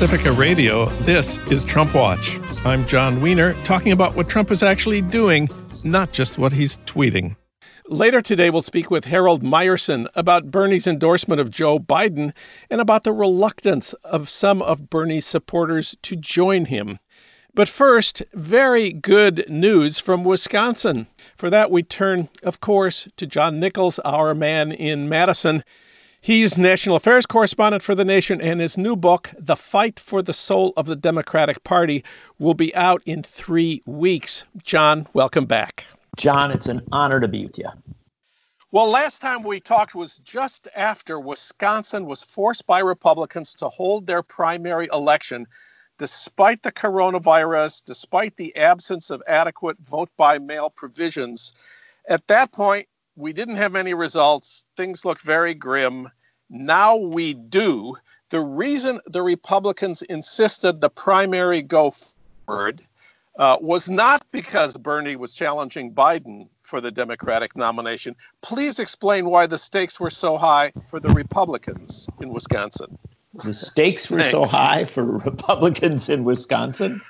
Pacifica Radio, this is Trump Watch. I'm Jon Wiener, talking about what Trump is actually doing, not just what he's tweeting. Later today, we'll speak with Harold Meyerson about Bernie's endorsement of Joe Biden and about the reluctance of some of Bernie's supporters to join him. But first, very good news from Wisconsin. For that, we turn, of course, to John Nichols, our man in Madison. He's national affairs correspondent for The Nation, and his new book, The Fight for the Soul of the Democratic Party, will be out in three weeks. John, welcome back. John, it's an honor to be with you. Well, last time we talked was just after Wisconsin was forced by Republicans to hold their primary election despite the coronavirus, despite the absence of adequate vote by mail provisions. At that point, we didn't have any results. Things look very grim. Now we do. The reason the Republicans insisted the primary go forward uh, was not because Bernie was challenging Biden for the Democratic nomination. Please explain why the stakes were so high for the Republicans in Wisconsin the stakes were so high for Republicans in Wisconsin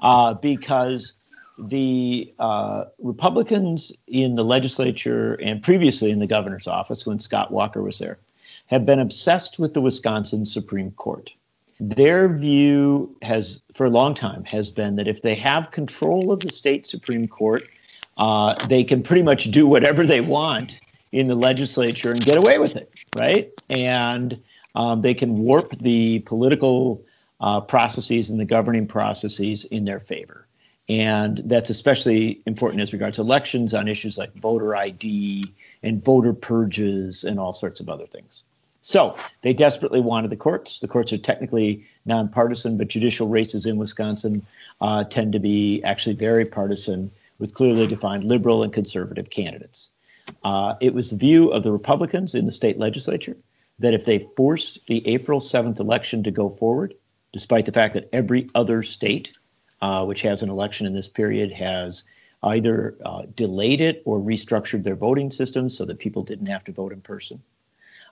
uh, because the uh, Republicans in the legislature and previously in the governor's office, when Scott Walker was there, have been obsessed with the Wisconsin Supreme Court. Their view has, for a long time, has been that if they have control of the state Supreme Court, uh, they can pretty much do whatever they want in the legislature and get away with it, right? And um, they can warp the political uh, processes and the governing processes in their favor. And that's especially important as regards elections on issues like voter ID and voter purges and all sorts of other things. So they desperately wanted the courts. The courts are technically nonpartisan, but judicial races in Wisconsin uh, tend to be actually very partisan with clearly defined liberal and conservative candidates. Uh, it was the view of the Republicans in the state legislature that if they forced the April 7th election to go forward, despite the fact that every other state uh, which has an election in this period has either uh, delayed it or restructured their voting systems so that people didn't have to vote in person.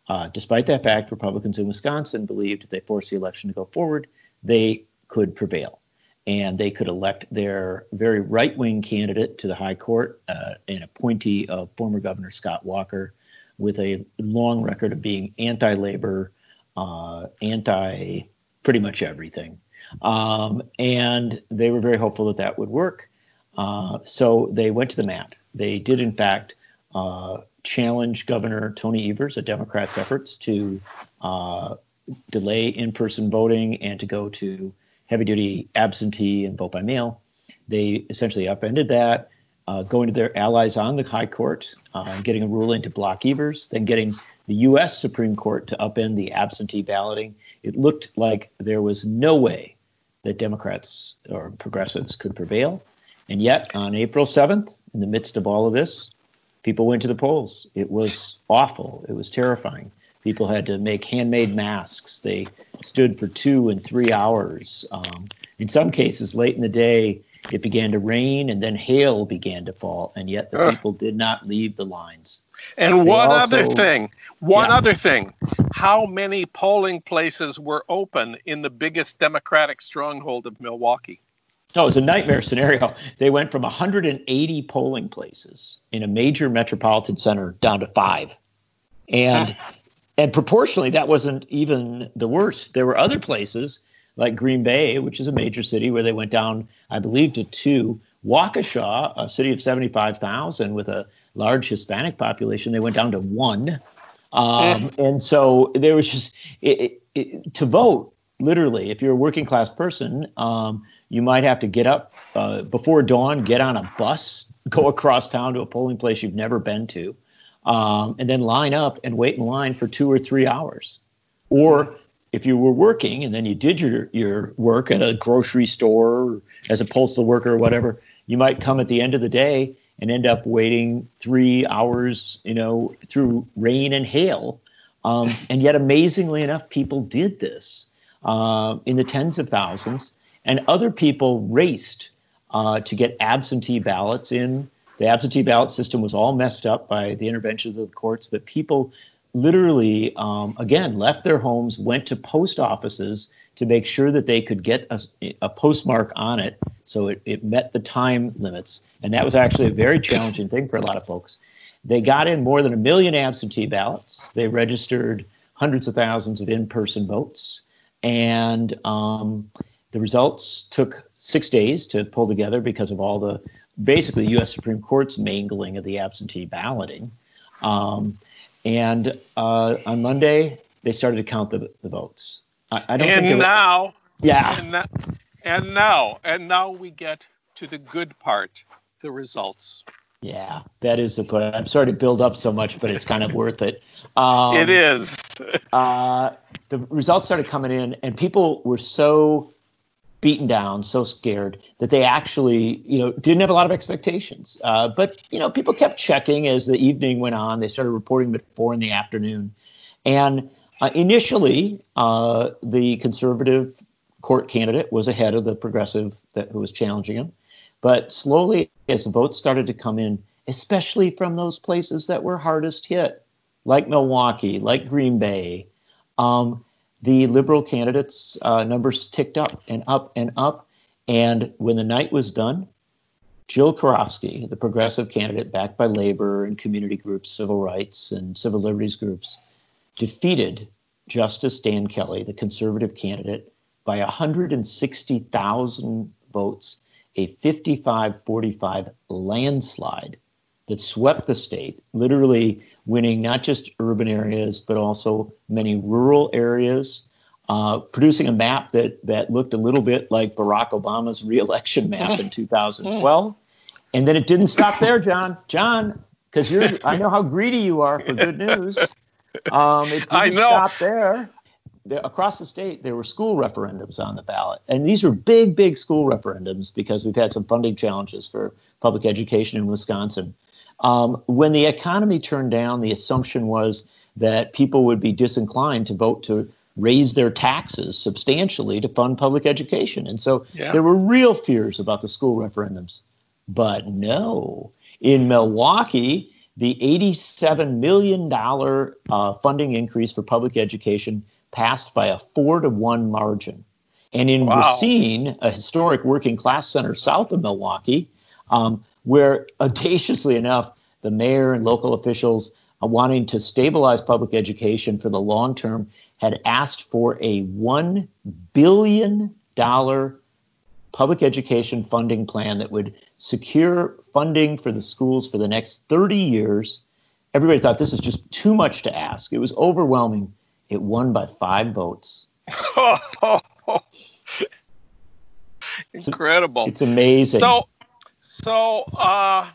Uh, despite that fact, Republicans in Wisconsin believed if they forced the election to go forward, they could prevail. And they could elect their very right wing candidate to the high court, uh, an appointee of former Governor Scott Walker, with a long record of being anti labor, uh, anti pretty much everything. Um, and they were very hopeful that that would work. Uh, so they went to the mat. They did, in fact, uh, challenge Governor Tony Evers, a Democrat's efforts to uh, delay in person voting and to go to heavy duty absentee and vote by mail. They essentially upended that uh, going to their allies on the High Court, uh, getting a ruling to block Evers, then getting the U.S. Supreme Court to upend the absentee balloting. It looked like there was no way that Democrats or progressives could prevail. And yet, on April 7th, in the midst of all of this, people went to the polls. It was awful. It was terrifying. People had to make handmade masks. They stood for two and three hours. Um, in some cases, late in the day, it began to rain and then hail began to fall, and yet the people did not leave the lines. And they one also, other thing, one yeah. other thing, how many polling places were open in the biggest Democratic stronghold of Milwaukee? No, it was a nightmare scenario. They went from 180 polling places in a major metropolitan center down to five. And and proportionally, that wasn't even the worst. There were other places like Green Bay, which is a major city, where they went down, I believe, to two. Waukesha, a city of 75,000 with a large Hispanic population, they went down to one. Um, mm. And so there was just it, it, to vote, literally, if you're a working class person, um, you might have to get up uh, before dawn, get on a bus, go across town to a polling place you've never been to, um, and then line up and wait in line for two or three hours. Or if you were working and then you did your, your work at a grocery store as a postal worker or whatever, you might come at the end of the day and end up waiting three hours, you know, through rain and hail. Um, and yet, amazingly enough, people did this uh, in the tens of thousands, and other people raced uh, to get absentee ballots in. The absentee ballot system was all messed up by the interventions of the courts, but people literally, um, again, left their homes, went to post offices to make sure that they could get a, a postmark on it so it, it met the time limits. And that was actually a very challenging thing for a lot of folks. They got in more than a million absentee ballots. They registered hundreds of thousands of in person votes. And um, the results took six days to pull together because of all the basically U.S. Supreme Court's mangling of the absentee balloting. Um, and uh, on Monday, they started to count the, the votes. I, I don't and now, yeah, and, that, and now, and now we get to the good part, the results. Yeah, that is the point. I'm sorry to build up so much, but it's kind of worth it. Um, it is. uh, the results started coming in, and people were so beaten down, so scared that they actually, you know, didn't have a lot of expectations. Uh, but you know, people kept checking as the evening went on. They started reporting at four in the afternoon, and uh, initially, uh, the conservative court candidate was ahead of the progressive that who was challenging him. But slowly, as the votes started to come in, especially from those places that were hardest hit, like Milwaukee, like Green Bay, um, the liberal candidates' uh, numbers ticked up and up and up. And when the night was done, Jill Karofsky, the progressive candidate backed by labor and community groups, civil rights and civil liberties groups, defeated Justice Dan Kelly, the conservative candidate, by 160,000 votes, a 55 45 landslide that swept the state, literally winning not just urban areas, but also many rural areas, uh, producing a map that, that looked a little bit like Barack Obama's reelection map in 2012. And then it didn't stop there, John. John, because you're I know how greedy you are for good news. Um, it didn't stop there. There. Across the state, there were school referendums on the ballot. And these are big, big school referendums because we've had some funding challenges for public education in Wisconsin. Um, when the economy turned down, the assumption was that people would be disinclined to vote to raise their taxes substantially to fund public education. And so yeah. there were real fears about the school referendums. But no, in Milwaukee, the $87 million uh, funding increase for public education passed by a four to one margin. And in wow. Racine, a historic working class center south of Milwaukee, um, where audaciously enough, the mayor and local officials uh, wanting to stabilize public education for the long term had asked for a $1 billion public education funding plan that would secure funding for the schools for the next 30 years. Everybody thought this is just too much to ask. It was overwhelming. It won by five votes. Incredible. It's, it's amazing. So so, uh,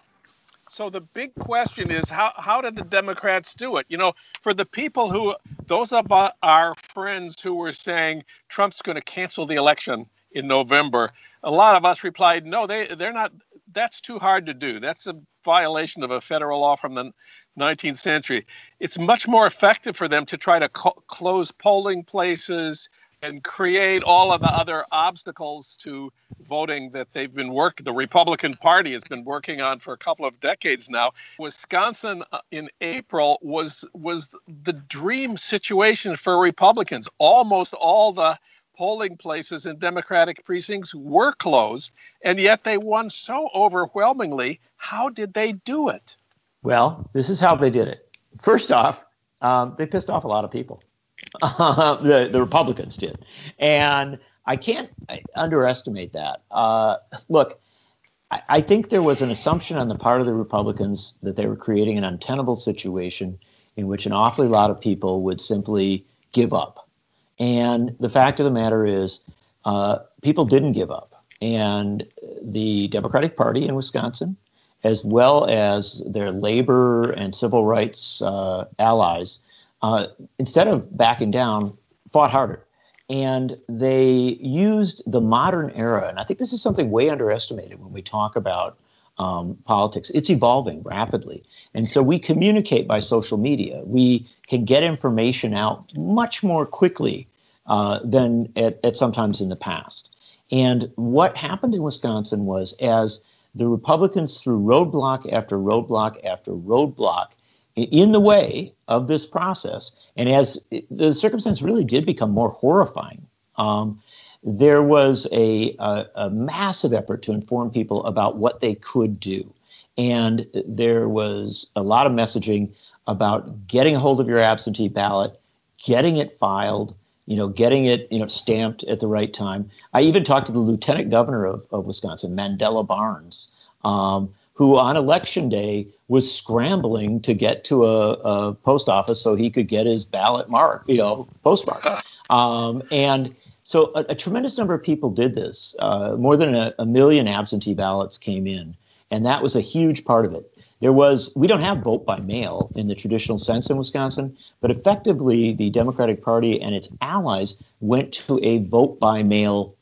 so the big question is how how did the Democrats do it? You know, for the people who those of our friends who were saying Trump's going to cancel the election in November, a lot of us replied, no, they they're not. That's too hard to do. That's a violation of a federal law from the 19th century. It's much more effective for them to try to co- close polling places, and create all of the other obstacles to voting that they've been working the republican party has been working on for a couple of decades now. Wisconsin uh, in april was was the dream situation for republicans. Almost all the polling places in democratic precincts were closed and yet they won so overwhelmingly. How did they do it well this is how they did it first off um, they pissed off a lot of people the, the Republicans did. And I can't underestimate that. Uh, look, I, I think there was an assumption on the part of the Republicans that they were creating an untenable situation in which an awfully lot of people would simply give up. And the fact of the matter is, uh, people didn't give up. And the Democratic Party in Wisconsin, as well as their labor and civil rights uh, allies, uh, instead of backing down, fought harder. And they used the modern era. And I think this is something way underestimated when we talk about um, politics. It's evolving rapidly. And so we communicate by social media. We can get information out much more quickly uh, than at, at sometimes in the past. And what happened in Wisconsin was as the Republicans threw roadblock after roadblock after roadblock in the way of this process. And as the circumstance really did become more horrifying, um, there was a, a, a, massive effort to inform people about what they could do. And there was a lot of messaging about getting a hold of your absentee ballot, getting it filed, you know, getting it, you know, stamped at the right time. I even talked to the lieutenant governor of, of Wisconsin, Mandela Barnes, um, who on election day was scrambling to get to a, a, post office so he could get his ballot mark, you know, postmark. Um, and so a, a, tremendous number of people did this. Uh, more than a, a million absentee ballots came in, and that was a huge part of it. There was, we don't have vote by mail in the traditional sense in Wisconsin, but effectively the Democratic Party and its allies went to a vote by mail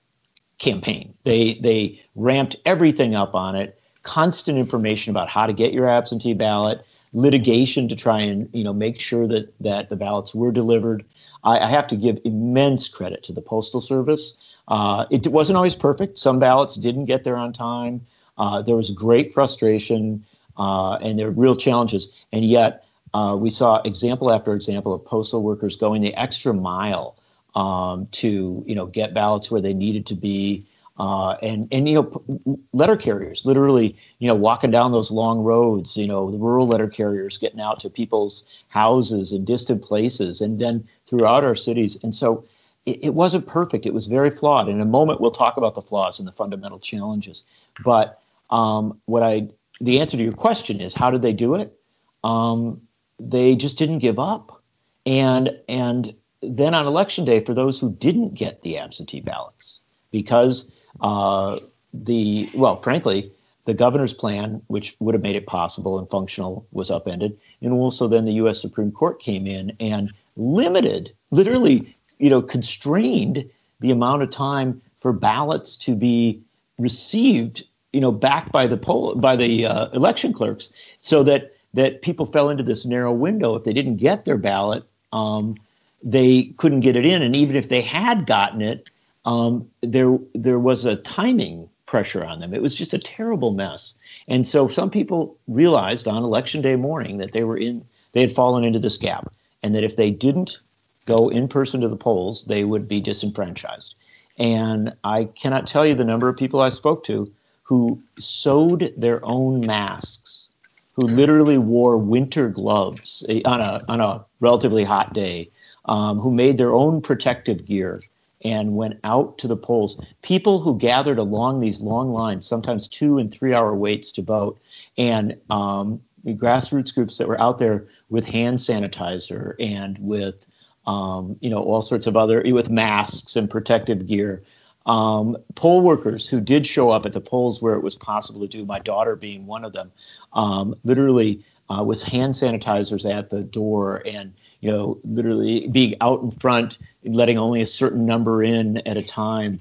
campaign. They, they ramped everything up on it, constant information about how to get your absentee ballot, litigation to try and you know make sure that that the ballots were delivered. I, I have to give immense credit to the postal service. Uh, it wasn't always perfect. Some ballots didn't get there on time. Uh, there was great frustration uh, and there are real challenges. And yet, uh, we saw example after example of postal workers going the extra mile um, to you know get ballots where they needed to be. Uh, and and you know letter carriers literally you know walking down those long roads you know the rural letter carriers getting out to people's houses and distant places and then throughout our cities and so it, it wasn't perfect it was very flawed in a moment we'll talk about the flaws and the fundamental challenges but um, what i the answer to your question is how did they do it? Um, they just didn't give up, and and then on election day, for those who didn't get the absentee ballots, because uh, the well, frankly, the governor's plan, which would have made it possible and functional, was upended, and also then the U.S. Supreme Court came in and limited, literally, you know, constrained the amount of time for ballots to be received you know, backed by the poll by the uh, election clerks, so that that people fell into this narrow window. If they didn't get their ballot, um, they couldn't get it in, and even if they had gotten it, um, there there was a timing pressure on them. It was just a terrible mess. And so some people realized on election day morning that they were in they had fallen into this gap, and that if they didn't go in person to the polls, they would be disenfranchised. And I cannot tell you the number of people I spoke to who sewed their own masks, who literally wore winter gloves eh, on a, on a relatively hot day, um, who made their own protective gear and went out to the polls. People who gathered along these long lines, sometimes two and three hour waits to vote, and um, grassroots groups that were out there with hand sanitizer and with um, you know all sorts of other with masks and protective gear um, poll workers who did show up at the polls where it was possible to do, my daughter being one of them, um, literally uh, with hand sanitizers at the door and you know literally being out in front letting only a certain number in at a time,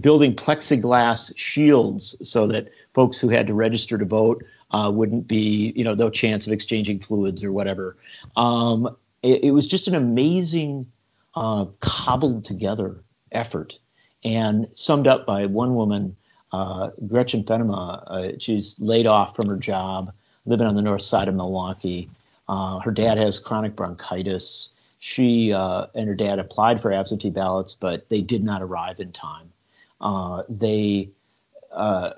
building plexiglass shields so that folks who had to register to vote uh, wouldn't be you know no chance of exchanging fluids or whatever. Um, it, it, was just an amazing uh, cobbled together effort and summed up by one woman, uh, Gretchen Fenema. Uh, she's laid off from her job, living on the north side of Milwaukee. Uh, her dad has chronic bronchitis. She uh, and her dad applied for absentee ballots, but they did not arrive in time. Uh, they uh,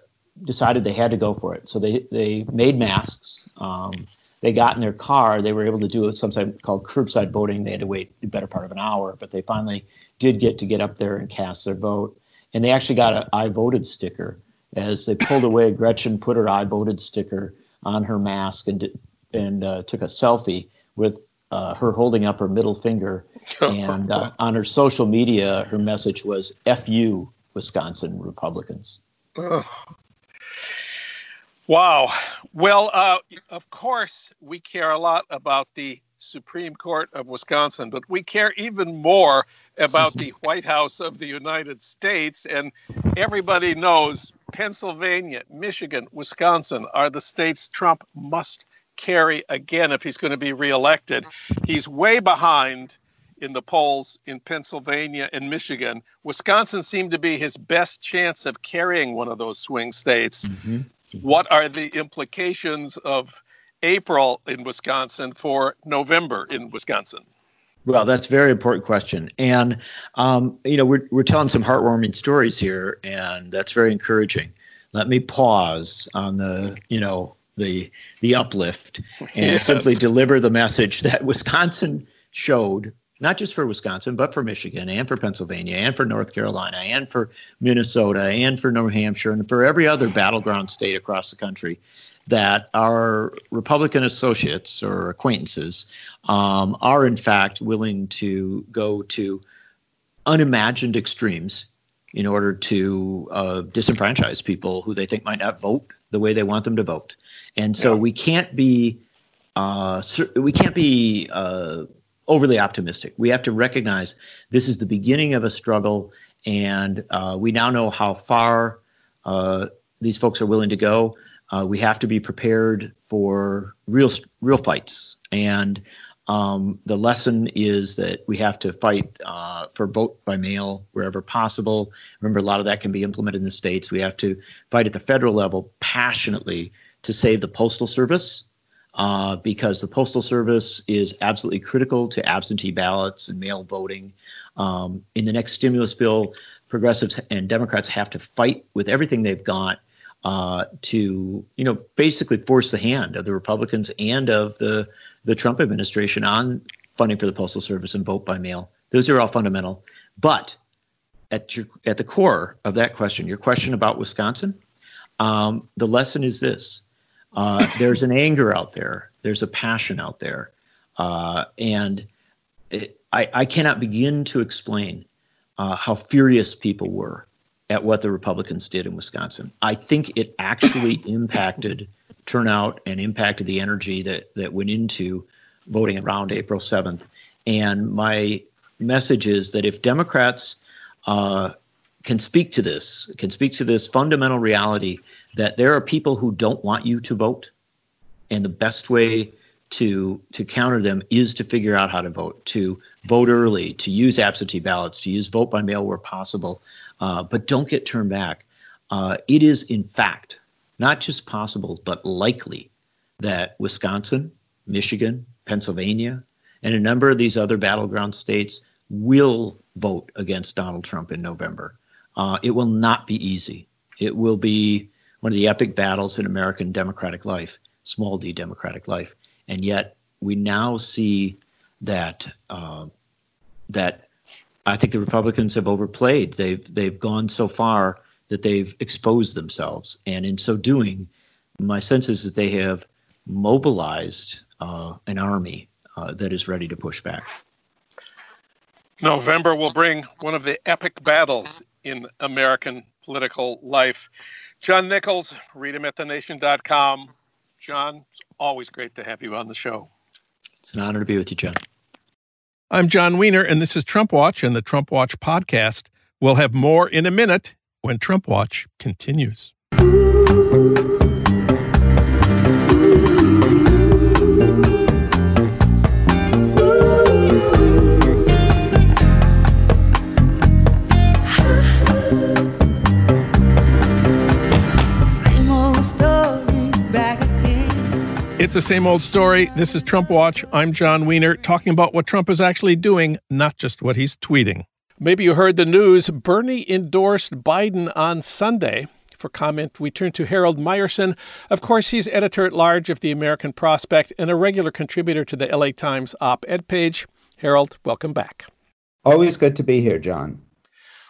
decided they had to go for it, so they they made masks. Um, they got in their car. They were able to do something called curbside voting. They had to wait a better part of an hour, but they finally did get to get up there and cast their vote. And they actually got an I voted sticker as they pulled away. Gretchen put her I voted sticker on her mask and and uh, took a selfie with uh, her holding up her middle finger. And uh, on her social media, her message was "Fu Wisconsin Republicans." Wow. Well, uh, of course, we care a lot about the Supreme Court of Wisconsin, but we care even more about the White House of the United States. And everybody knows Pennsylvania, Michigan, Wisconsin are the states Trump must carry again if he's going to be reelected. He's way behind in the polls in Pennsylvania and Michigan. Wisconsin seemed to be his best chance of carrying one of those swing states. Mm-hmm. What are the implications of April in Wisconsin for November in Wisconsin? Well, that's a very important question, and um, you know we're we're telling some heartwarming stories here, and that's very encouraging. Let me pause on the you know the the uplift and yes. simply deliver the message that Wisconsin showed not just for Wisconsin, but for Michigan and for Pennsylvania and for North Carolina and for Minnesota and for New Hampshire and for every other battleground state across the country that our Republican associates or acquaintances um, are, in fact, willing to go to unimagined extremes in order to uh, disenfranchise people who they think might not vote the way they want them to vote. And so yeah. we can't be uh, we can't be uh, overly optimistic. We have to recognize this is the beginning of a struggle, and uh, we now know how far uh, these folks are willing to go. Uh, we have to be prepared for real real fights, and um, the lesson is that we have to fight uh, for vote by mail wherever possible. Remember, a lot of that can be implemented in the states. We have to fight at the federal level passionately to save the postal service. Uh, because the Postal Service is absolutely critical to absentee ballots and mail voting. Um, in the next stimulus bill, progressives and Democrats have to fight with everything they've got uh, to you know basically force the hand of the Republicans and of the the Trump administration on funding for the postal service and vote by mail. Those are all fundamental. But at your at the core of that question, your question about Wisconsin, um, the lesson is this: uh, there's an anger out there, there's a passion out there, uh, and it, I, I cannot begin to explain uh, how furious people were at what the Republicans did in Wisconsin. I think it actually impacted turnout and impacted the energy that that went into voting around April 7th. And my message is that if Democrats uh, can speak to this, can speak to this fundamental reality that there are people who don't want you to vote, and the best way to to counter them is to figure out how to vote, to vote early, to use absentee ballots, to use vote by mail where possible, uh, but don't get turned back. Uh, it is, in fact, not just possible, but likely that Wisconsin, Michigan, Pennsylvania, and a number of these other battleground states will vote against Donald Trump in November. Uh, it will not be easy. It will be one of the epic battles in American democratic life, small d democratic life. And yet we now see that uh, that I think the Republicans have overplayed. They've they've gone so far that they've exposed themselves, and in so doing, my sense is that they have mobilized uh, an army uh, that is ready to push back. November will bring one of the epic battles in American political life. John Nichols, read him at thenation.com. John, it's always great to have you on the show. It's an honor to be with you, John. I'm Jon Wiener, and this is Trump Watch and the Trump Watch podcast. We'll have more in a minute when Trump Watch continues. It's the same old story. This is Trump Watch. I'm Jon Wiener, talking about what Trump is actually doing, not just what he's tweeting. Maybe you heard the news. Bernie endorsed Biden on Sunday. For comment, we turn to Harold Meyerson. Of course, he's editor at large of the American Prospect and a regular contributor to the LA Times op ed page. Harold, welcome back. Always good to be here, John.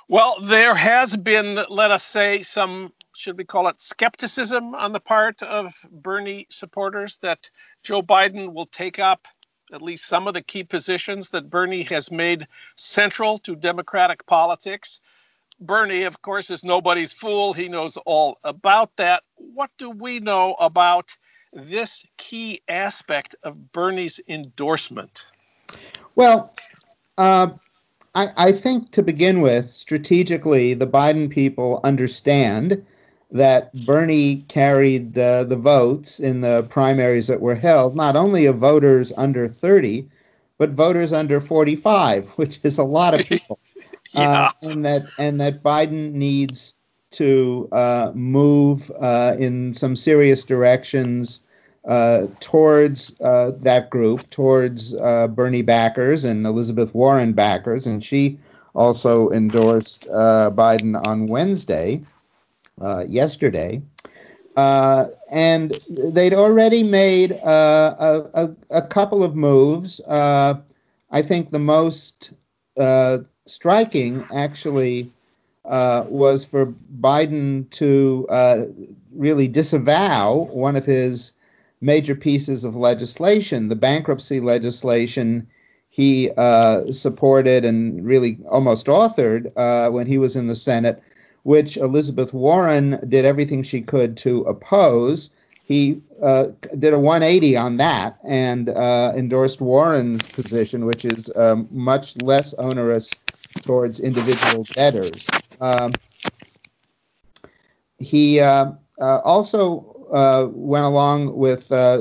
Well, there has been, let us say, some should we call it skepticism on the part of Bernie supporters that Joe Biden will take up at least some of the key positions that Bernie has made central to Democratic politics. Bernie, of course, is nobody's fool. He knows all about that. What do we know about this key aspect of Bernie's endorsement? Well, uh, I, I think to begin with, strategically, the Biden people understand that Bernie carried the, the votes in the primaries that were held, not only of voters under 30, but voters under 45, which is a lot of people. yeah. Uh, and that and that Biden needs to uh, move uh, in some serious directions uh, towards uh, that group, towards uh, Bernie backers and Elizabeth Warren backers, and she also endorsed uh, Biden on Wednesday, uh, yesterday. Uh, and they'd already made a, a, a, couple of moves. I think the most striking, actually, was for Biden to really disavow one of his major pieces of legislation. The bankruptcy legislation he uh, supported and really almost authored uh, when he was in the Senate, which Elizabeth Warren did everything she could to oppose. He uh, did a 180 on that and uh, endorsed Warren's position, which is um, much less onerous towards individual debtors. Um, he uh, uh, also uh, went along with uh,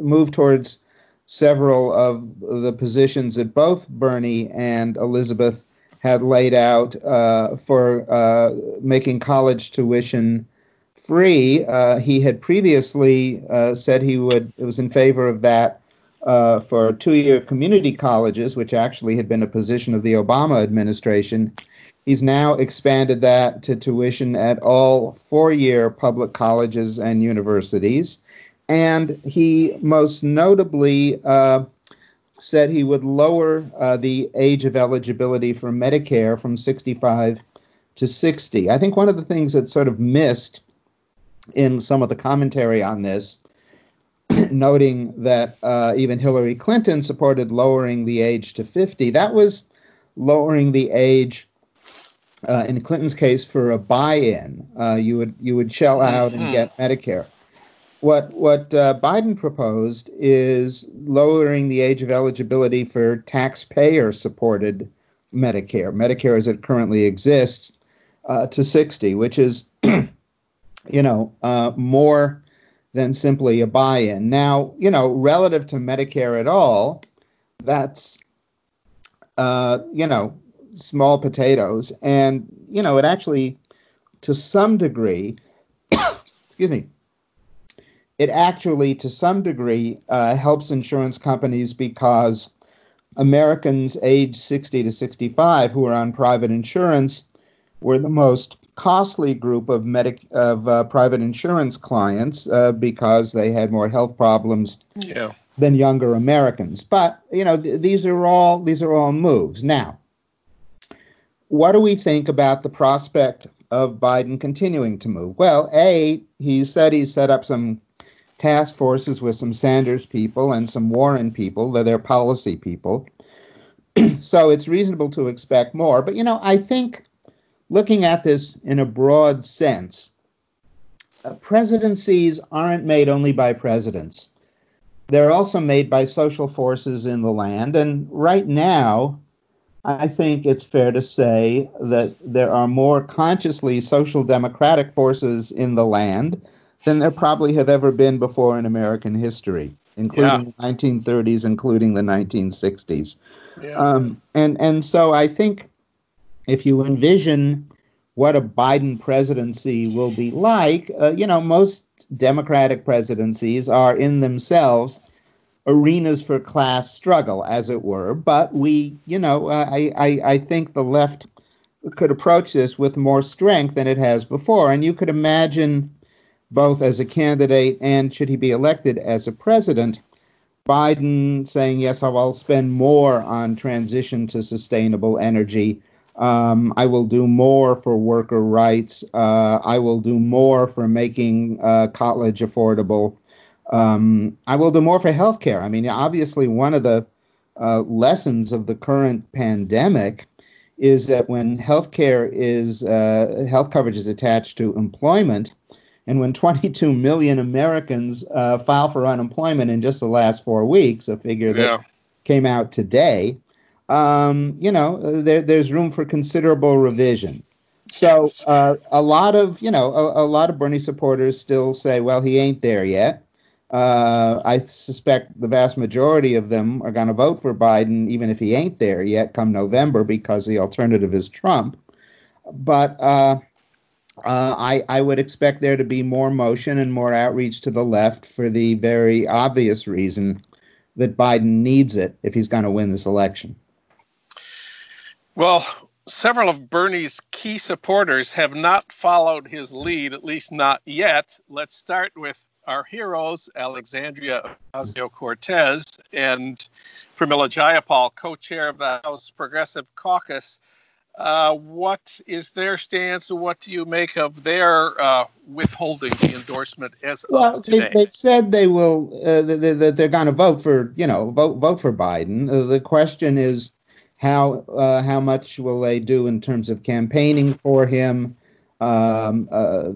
move towards several of the positions that both Bernie and Elizabeth had laid out uh, for uh, making college tuition free. Uh, he had previously uh, said he would was in favor of that for two-year community colleges, which actually had been a position of the Obama administration. He's now expanded that to tuition at all four year public colleges and universities. And he most notably uh, said he would lower uh, the age of eligibility for Medicare from 65 to 60. I think one of the things that sort of missed in some of the commentary on this, noting that uh, even Hillary Clinton supported lowering the age to 50, that was lowering the age uh, in Clinton's case, for a buy-in, uh, you would you would shell out and mm-hmm. get Medicare. What what uh, Biden proposed is lowering the age of eligibility for taxpayer-supported Medicare, Medicare as it currently exists, uh, to 60, which is, you know, uh, more than simply a buy-in. Now, you know, relative to Medicare at all, that's uh, you know small potatoes. And, you know, it actually, to some degree, excuse me, it actually, to some degree, uh, helps insurance companies because Americans age 60 to 65 who are on private insurance were the most costly group of medic of uh, private insurance clients uh, because they had more health problems yeah. than younger Americans. But you know th- these are all these are all moves. Now, what do we think about the prospect of Biden continuing to move? Well, A, he said he set up some task forces with some Sanders people and some Warren people, they're policy people. so it's reasonable to expect more. But, you know, I think looking at this in a broad sense, uh, presidencies aren't made only by presidents. They're also made by social forces in the land. And right now, I think it's fair to say that there are more consciously social democratic forces in the land than there probably have ever been before in American history, including yeah. the 1930s, including the 1960s. Yeah. Um, and, and so I think if you envision what a Biden presidency will be like, uh, you know, most Democratic presidencies are in themselves arenas for class struggle, as it were. But we, you know, uh, I, I, I think the left could approach this with more strength than it has before. And you could imagine, both as a candidate and should he be elected as a president, Biden saying, yes, I will spend more on transition to sustainable energy. Um, I will do more for worker rights. Uh, I will do more for making uh, college affordable. Um, I will do more for healthcare. I mean, obviously, one of the uh, lessons of the current pandemic is that when healthcare is uh, health coverage is attached to employment, and when 22 million Americans uh, file for unemployment in just the last four weeks, a figure that yeah. came out today, um, you know, there, there's room for considerable revision. So uh, a lot of you know a, a, lot of Bernie supporters still say, well, he ain't there yet. Uh, I suspect the vast majority of them are going to vote for Biden, even if he ain't there yet come November, because the alternative is Trump. But uh, uh, I, I would expect there to be more motion and more outreach to the left for the very obvious reason that Biden needs it if he's going to win this election. Well, several of Bernie's key supporters have not followed his lead, at least not yet. Let's start with our heroes, Alexandria Ocasio Cortez and Pramila Jayapal, co chair of the House Progressive Caucus. Uh, what is their stance? What do you make of their uh, withholding the endorsement as well? They, have said they will uh, that they, they're going to vote for you know vote vote for Biden. Uh, the question is how uh, how much will they do in terms of campaigning for him? Um, uh,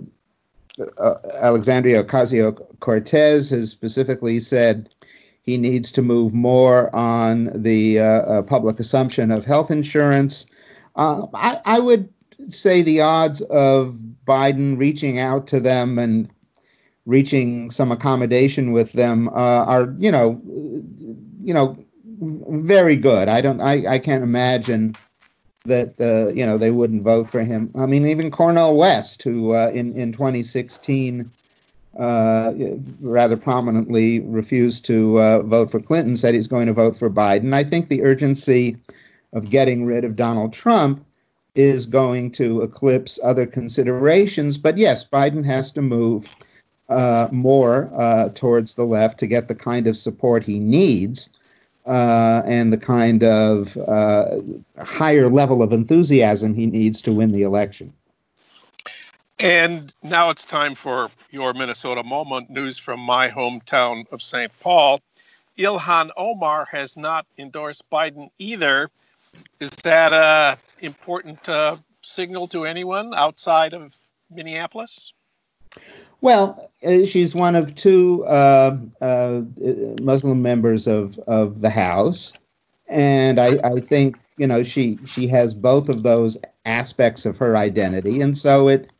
Alexandria Ocasio Cortez has specifically said he needs to move more on the public assumption of health insurance. Uh, I, I would say the odds of Biden reaching out to them and reaching some accommodation with them uh, are, you know, you know, very good. I don't, I, I can't imagine that uh, you know they wouldn't vote for him. I mean, even Cornel West, who uh, in in 2016 uh, rather prominently refused to uh, vote for Clinton, said he's going to vote for Biden. I think the urgency of getting rid of Donald Trump is going to eclipse other considerations. But yes, Biden has to move uh, more uh, towards the left to get the kind of support he needs uh, and the kind of uh, higher level of enthusiasm he needs to win the election. And now it's time for your Minnesota moment news from my hometown of St. Paul. Ilhan Omar has not endorsed Biden either. Is that a important uh, signal to anyone outside of Minneapolis? Well, uh, she's one of two uh, uh, Muslim members of, of the House, and I, I think you know she she has both of those aspects of her identity, and so it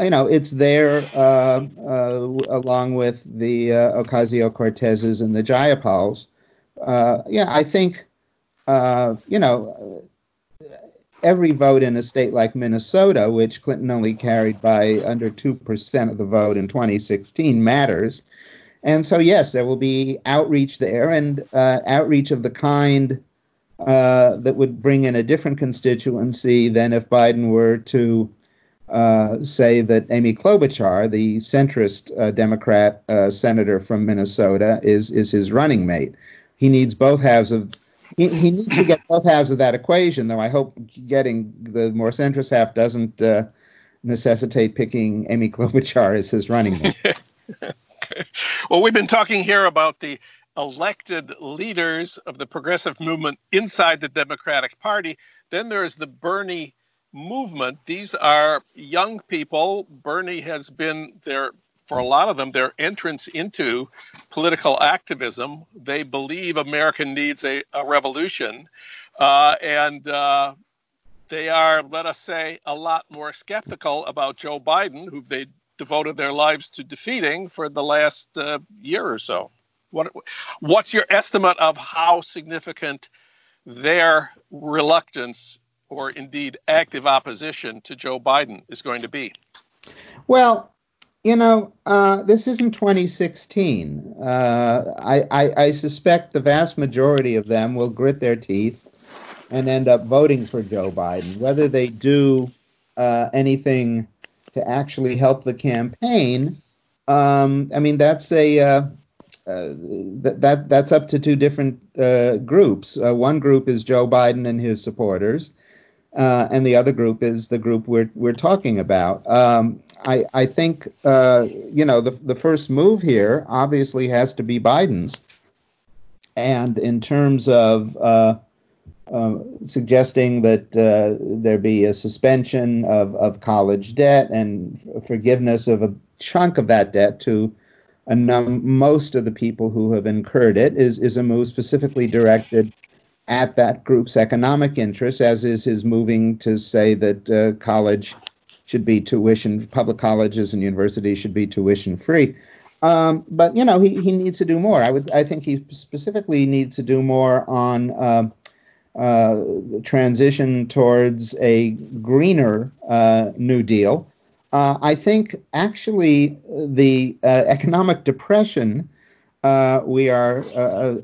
you know it's there uh, uh, along with the uh, Ocasio Cortezes and the Jayapals. yeah, I think uh, you know, every vote in a state like Minnesota, which Clinton only carried by under 2% of the vote in 2016, matters. And so, yes, there will be outreach there and uh, outreach of the kind uh, that would bring in a different constituency than if Biden were to uh, say that Amy Klobuchar, the centrist uh, Democrat uh, senator from Minnesota, is, is his running mate. He needs both halves of he, he needs to get both halves of that equation, though. I hope getting the more centrist half doesn't uh, necessitate picking Amy Klobuchar as his running mate. well, we've been talking here about the elected leaders of the progressive movement inside the Democratic Party. Then there's the Bernie movement. These are young people. Bernie has been their for a lot of them, their entrance into political activism. They believe America needs a, a revolution. Uh, and uh, they are, let us say, a lot more skeptical about Joe Biden, who they devoted their lives to defeating for the last uh, year or so. What, what's your estimate of how significant their reluctance or indeed active opposition to Joe Biden is going to be? Well, you know, uh, this isn't 2016. Uh, I, I, I, suspect the vast majority of them will grit their teeth and end up voting for Joe Biden. Whether they do uh, anything to actually help the campaign, um, I mean, that's a uh, uh, that, that that's up to two different uh, groups. one group is Joe Biden and his supporters, uh, and the other group is the group we're we're talking about. Um, I I think uh, you know the the first move here obviously has to be Biden's, and in terms of uh, uh suggesting that uh, there be a suspension of of college debt and forgiveness of a chunk of that debt to a num- most of the people who have incurred it is is a move specifically directed at that group's economic interests, as is his moving to say that uh, college should be tuition, public colleges and universities should be tuition free. Um, but you know, he, he needs to do more. I would, I think he specifically needs to do more on uh, uh, transition towards a greener uh, New Deal. Uh, I think actually the uh, economic depression uh, we are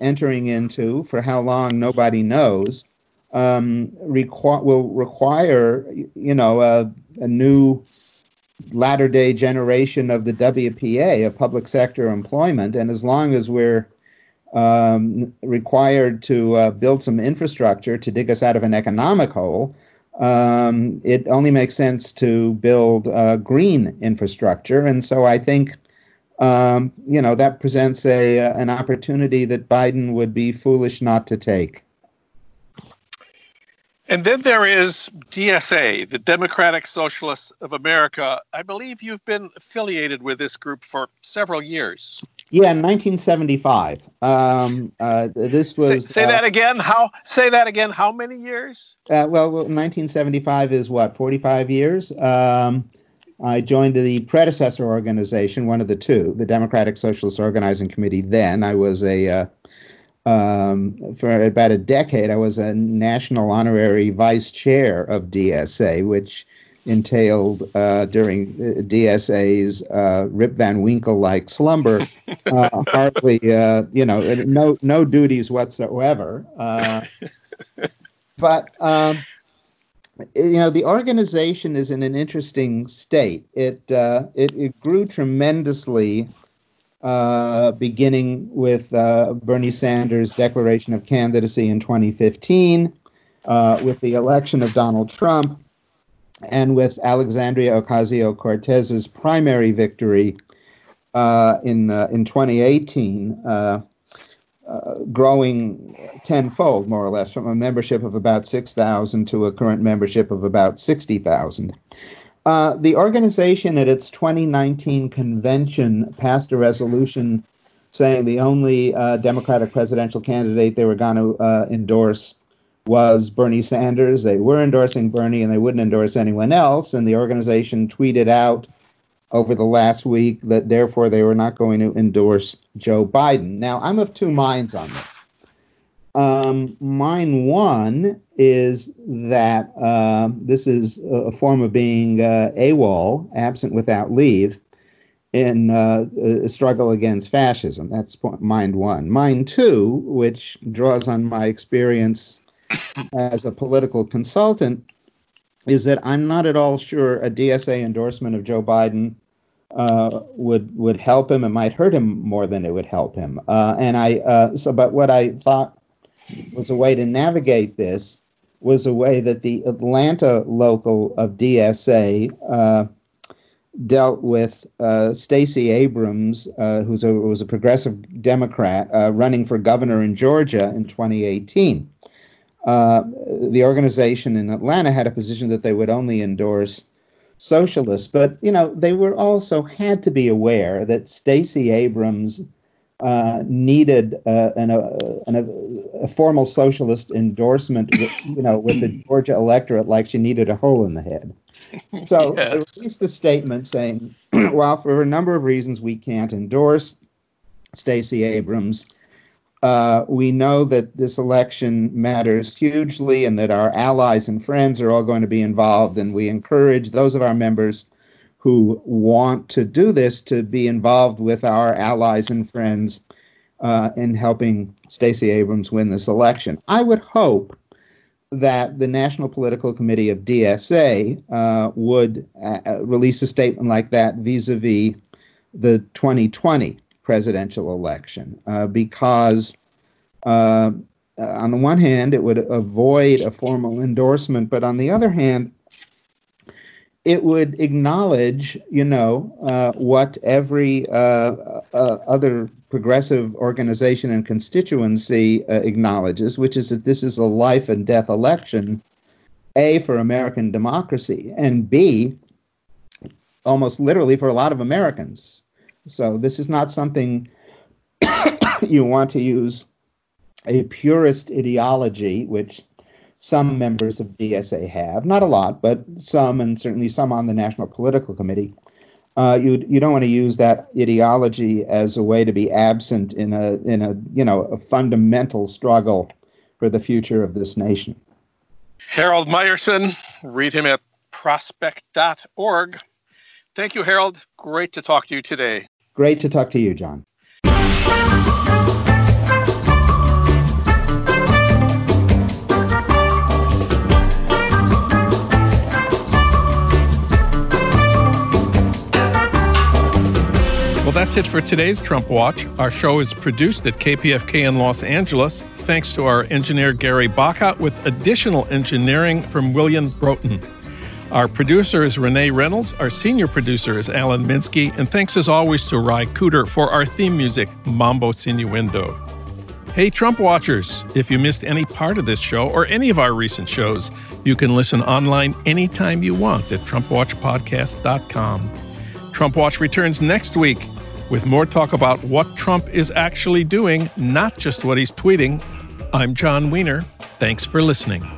entering into, for how long nobody knows, um, requ- will require, you know, a, new latter day generation of the WPA, of public sector employment. And as long as we're um, required to uh, build some infrastructure to dig us out of an economic hole, um, it only makes sense to build uh, green infrastructure. And so I think, um, you know, that presents a uh, an opportunity that Biden would be foolish not to take. And then there is DSA, the Democratic Socialists of America. I believe you've been affiliated with this group for several years. Yeah, in 1975. Um, uh, this was. Say, say uh, that again. How? Say that again. How many years? Uh, well, 1975 is what 45 years. Um, I joined the predecessor organization, one of the two, the Democratic Socialist Organizing Committee. Then I was a uh, um, for about a decade, I was a national honorary vice chair of DSA, which entailed uh, during uh, DSA's uh, Rip Van Winkle like slumber, uh, hardly, uh, you know, no no duties whatsoever. Uh, but um, you know, the organization is in an interesting state. It it, it grew tremendously. Beginning with Bernie Sanders' declaration of candidacy in 2015, with the election of Donald Trump, and with Alexandria Ocasio Cortez's primary victory uh, in uh, in 2018, uh, uh, growing tenfold, more or less, from a membership of about 6,000 to a current membership of about 60,000. Uh, the organization at its 2019 convention passed a resolution saying the only uh, Democratic presidential candidate they were going to endorse was Bernie Sanders. They were endorsing Bernie and they wouldn't endorse anyone else. And the organization tweeted out over the last week that therefore they were not going to endorse Joe Biden. Now, I'm of two minds on this. Um, mine one is that uh, this is a form of being uh, AWOL, absent without leave, in uh, a struggle against fascism. That's mind one. Mind two, which draws on my experience as a political consultant is that I'm not at all sure a DSA endorsement of Joe Biden uh, would would help him. It might hurt him more than it would help him. Uh, and I uh, so, but what I thought was a way to navigate this was a way that the Atlanta local of DSA uh, dealt with uh, Stacey Abrams, uh, who's a was a progressive Democrat running for governor in Georgia in 2018 uh, the organization in Atlanta had a position that they would only endorse socialists, but you know they were also had to be aware that Stacey Abrams uh, needed uh, an, uh, an, a formal socialist endorsement, with, you know, with the Georgia electorate, like she needed a hole in the head. So yes. they released a statement saying, "Well, for a number of reasons, we can't endorse Stacey Abrams." Uh, we know that this election matters hugely and that our allies and friends are all going to be involved. And we encourage those of our members who want to do this to be involved with our allies and friends uh, in helping Stacey Abrams win this election. I would hope that the National Political Committee of DSA uh, would uh, release a statement like that vis a vis the 2020 presidential election uh, because, uh, on the one hand, it would avoid a formal endorsement, but on the other hand, it would acknowledge, you know, uh, what every uh, uh, other progressive organization and constituency uh, acknowledges, which is that this is a life and death election, A, for American democracy, and B, almost literally for a lot of Americans. So this is not something you want to use a purist ideology, which some members of DSA have, not a lot, but some, and certainly some on the National Political Committee. Uh, you you don't want to use that ideology as a way to be absent in a in a you know a fundamental struggle for the future of this nation. Harold Meyerson, read him at prospect.org. Thank you, Harold. Great to talk to you today. Great to talk to you, Jon. That's it for today's Trump Watch. Our show is produced at KPFK in Los Angeles, thanks to our engineer Gary Baca, with additional engineering from William Broughton. Our producer is Renee Reynolds. Our senior producer is Alan Minsky. And thanks as always to Ry Cooder for our theme music, Mambo Sinuendo. Hey, Trump Watchers, if you missed any part of this show or any of our recent shows, you can listen online anytime you want at TrumpWatchPodcast.com. Trump Watch returns next week with more talk about what Trump is actually doing, not just what he's tweeting. I'm Jon Wiener. Thanks for listening.